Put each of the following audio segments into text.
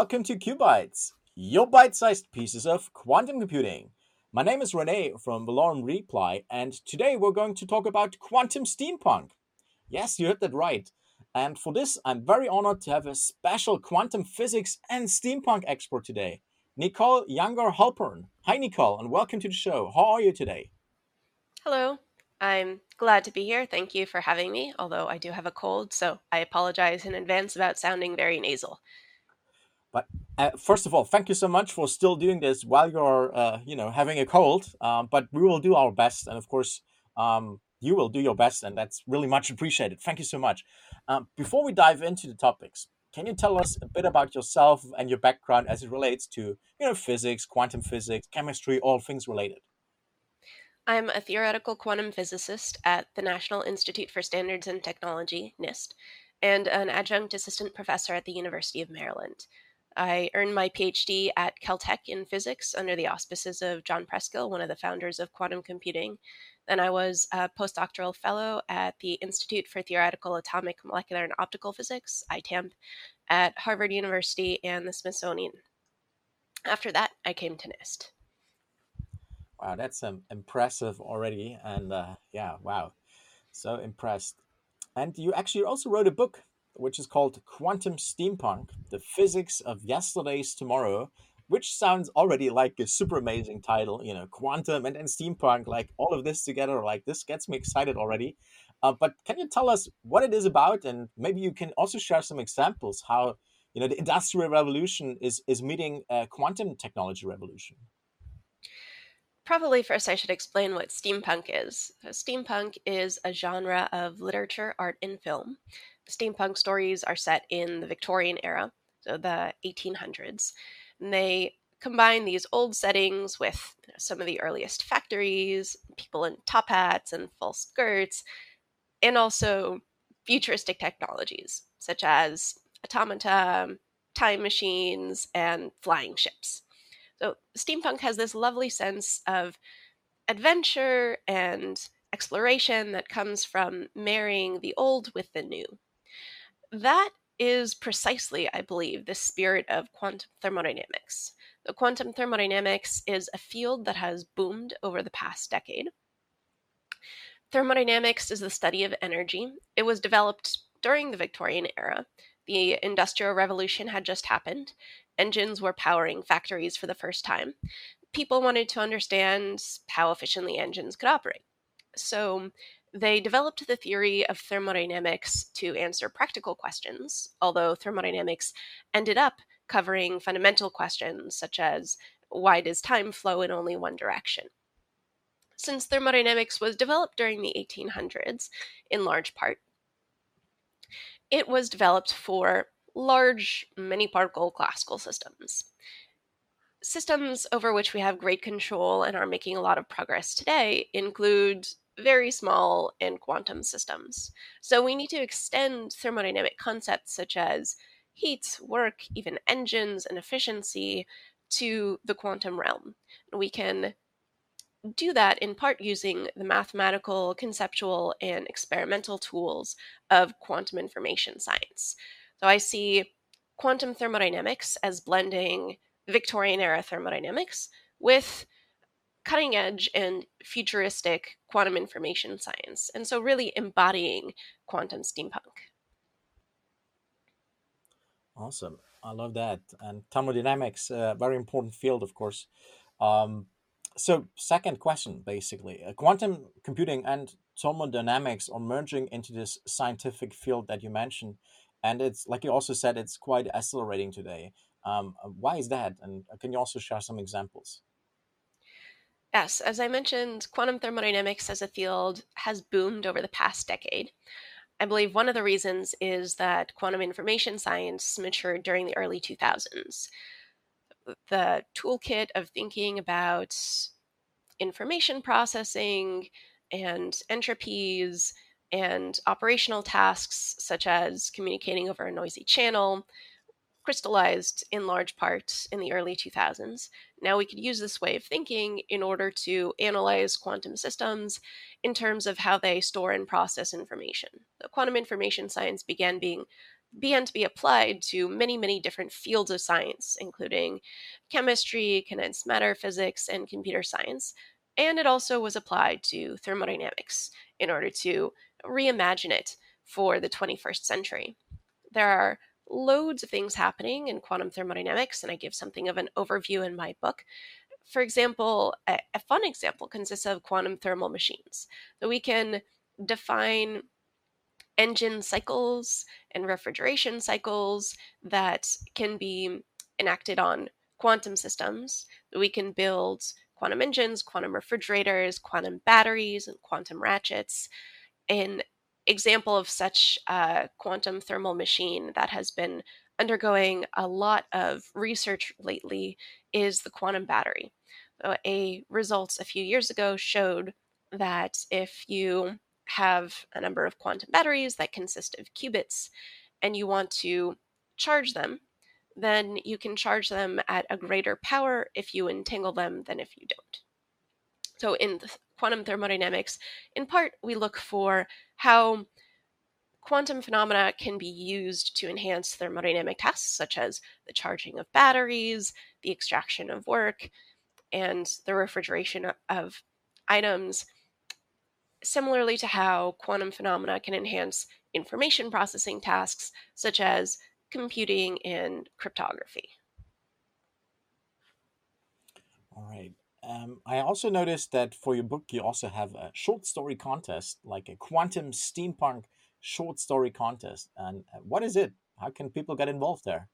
Welcome to QuBites, your bite-sized pieces of quantum computing. My name is Rene from Valorem Reply, and today we're going to talk about quantum steampunk. Yes, you heard that right. And for this, I'm very honored to have a special quantum physics and steampunk expert today, Nicole Yunger Halpern. Hi, Nicole, and welcome to the show. How are you today? Hello. I'm glad to be here. Thank you for having me, although I do have a cold, so I apologize in advance about sounding very nasal. But uh, first of all, thank you so much for still doing this while you're, uh, you know, having a cold. Um, but we will do our best, and of course, um, you will do your best, and that's really much appreciated. Thank you so much. Um, before we dive into the topics, can you tell us a bit about yourself and your background as it relates to, you know, physics, quantum physics, chemistry, all things related? I'm a theoretical quantum physicist at the National Institute for Standards and Technology, NIST, and an adjunct assistant professor at the University of Maryland. I earned my PhD at Caltech in physics under the auspices of John Preskill, one of the founders of quantum computing. Then I was a postdoctoral fellow at the Institute for Theoretical Atomic, Molecular, and Optical Physics, ITAMP, at Harvard University and the Smithsonian. After that, I came to NIST. Wow, that's um, impressive already. And uh, yeah, wow, so impressed. And you actually also wrote a book, which is called Quantum Steampunk The Physics of Yesterday's Tomorrow, which sounds already like a super amazing title. You know, quantum and, steampunk, like all of this together, like this gets me excited already. Uh, but can you tell us what it is about? And maybe you can also share some examples how you know the industrial revolution is is meeting a quantum technology revolution probably first I should explain what steampunk is. So steampunk is a genre of literature, art, and film. Steampunk stories are set in the Victorian era, so the 1800s. And they combine these old settings with some of the earliest factories, people in top hats and full skirts, and also futuristic technologies such as automata, time machines, and flying ships. So steampunk has this lovely sense of adventure and exploration that comes from marrying the old with the new. That is precisely, I believe, the spirit of quantum thermodynamics. The quantum thermodynamics is a field that has boomed over the past decade. Thermodynamics is the study of energy. It was developed during the Victorian era. The Industrial Revolution had just happened, engines were powering factories for the first time, people wanted to understand how efficiently engines could operate. So they developed the theory of thermodynamics to answer practical questions, although thermodynamics ended up covering fundamental questions such as why does time flow in only one direction? Since thermodynamics was developed during the 1800s, in large part, it was developed for large many particle classical systems. Systems over which we have great control and are making a lot of progress today include very small and quantum systems. So we need to extend thermodynamic concepts such as heat, work, even engines, and efficiency to the quantum realm. We can do that in part using the mathematical, conceptual, and experimental tools of quantum information science. So I see quantum thermodynamics as blending Victorian era thermodynamics with cutting edge and futuristic quantum information science. And so, really embodying quantum steampunk. Awesome. I love that. And thermodynamics, a uh, very important field, of course. Um, so, second question basically uh, quantum computing and thermodynamics are merging into this scientific field that you mentioned and it's like you also said it's quite accelerating today um, uh, why is that and uh, can you also share some examples yes as i mentioned quantum thermodynamics as a field has boomed over the past decade. I believe one of the reasons is that quantum information science matured during the early 2000s the toolkit of thinking about information processing and entropies and operational tasks such as communicating over a noisy channel crystallized in large part in the early 2000s. Now we could use this way of thinking in order to analyze quantum systems in terms of how they store and process information. The quantum information science began being began to be applied to many, many different fields of science, including chemistry, condensed matter physics, and computer science. And it also was applied to thermodynamics in order to reimagine it for the 21st century. There are loads of things happening in quantum thermodynamics, and I give something of an overview in my book. For example, a, a fun example consists of quantum thermal machines. So we can define engine cycles and refrigeration cycles that can be enacted on quantum systems. We can build quantum engines, quantum refrigerators, quantum batteries, and quantum ratchets. An example of such a quantum thermal machine that has been undergoing a lot of research lately is the quantum battery. So a results a few years ago showed that if you have a number of quantum batteries that consist of qubits and you want to charge them, then you can charge them at a greater power if you entangle them than if you don't. So, in quantum thermodynamics, in part, we look for how quantum phenomena can be used to enhance thermodynamic tasks, such as the charging of batteries, the extraction of work, and the refrigeration of items similarly to how quantum phenomena can enhance information processing tasks such as computing and cryptography. All right. Um, I also noticed that for your book, you also have a short story contest, like a quantum steampunk short story contest. And uh, what is it? How can people get involved there?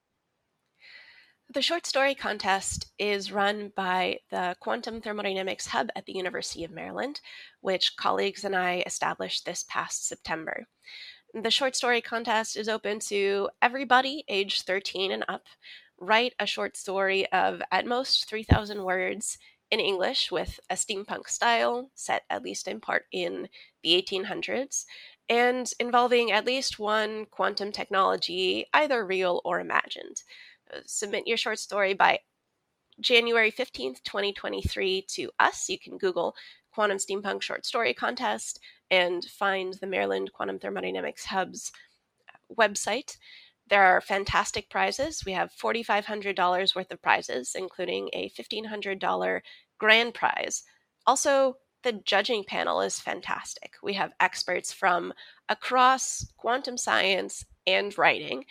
The short story contest is run by the Quantum Thermodynamics Hub at the University of Maryland, which colleagues and I established this past September. The short story contest is open to everybody age 13 and up. Write a short story of at most 3,000 words in English with a steampunk style, set at least in part in the 1800s, and involving at least one quantum technology, either real or imagined uh, submit your short story by January 15th, 2023 to us. You can Google Quantum Steampunk Short Story Contest and find the Maryland Quantum Thermodynamics Hub's uh, website. There are fantastic prizes. We have $4,500 worth of prizes, including a $1,500 grand prize. Also, the judging panel is fantastic. We have experts from across quantum science and writing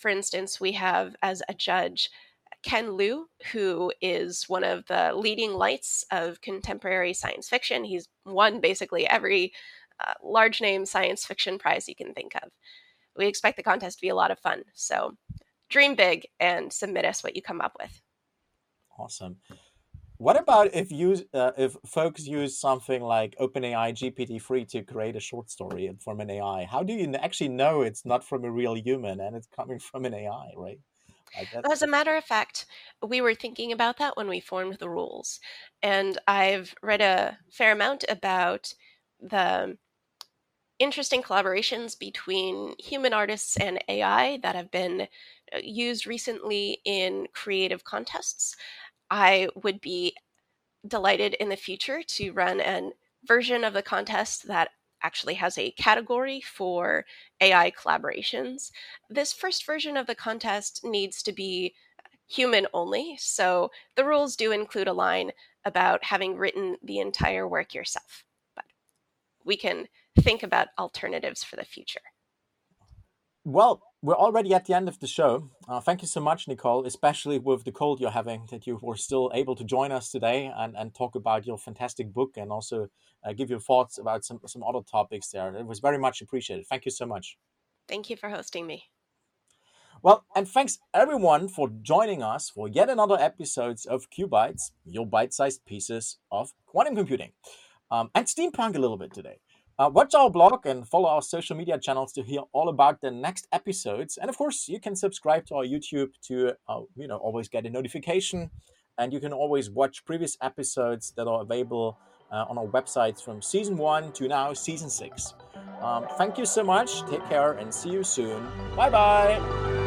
for instance, we have as a judge Ken Liu, who is one of the leading lights of contemporary science fiction. He's won basically every uh, large name science fiction prize you can think of. We expect the contest to be a lot of fun. So dream big and submit us what you come up with. Awesome. What about if you uh, if folks use something like OpenAI GPT-3 to create a short story from an AI? How do you actually know it's not from a real human and it's coming from an AI, right? As a matter of fact, we were thinking about that when we formed the rules, and I've read a fair amount about the interesting collaborations between human artists and AI that have been uh, used recently in creative contests. I would be delighted in the future to run a version of the contest that actually has a category for AI collaborations. This first version of the contest needs to be human only, so the rules do include a line about having written the entire work yourself. But we can think about alternatives for the future. Well, we're already at the end of the show. Uh, thank you so much, Nicole, especially with the cold you're having, that you were still able to join us today and, and talk about your fantastic book and also uh, give your thoughts about some, some other topics there. It was very much appreciated. Thank you so much. Thank you for hosting me. Well, and thanks everyone for joining us for yet another episodes of QuBites, your bite-sized pieces of quantum computing, um, and steampunk a little bit today. Uh, watch our blog and follow our social media channels to hear all about the next episodes. And of course, you can subscribe to our YouTube to uh, you know always get a notification, and you can always watch previous episodes that are available uh, on our websites from season one to now season six. Um, thank you so much. Take care and see you soon. Bye bye.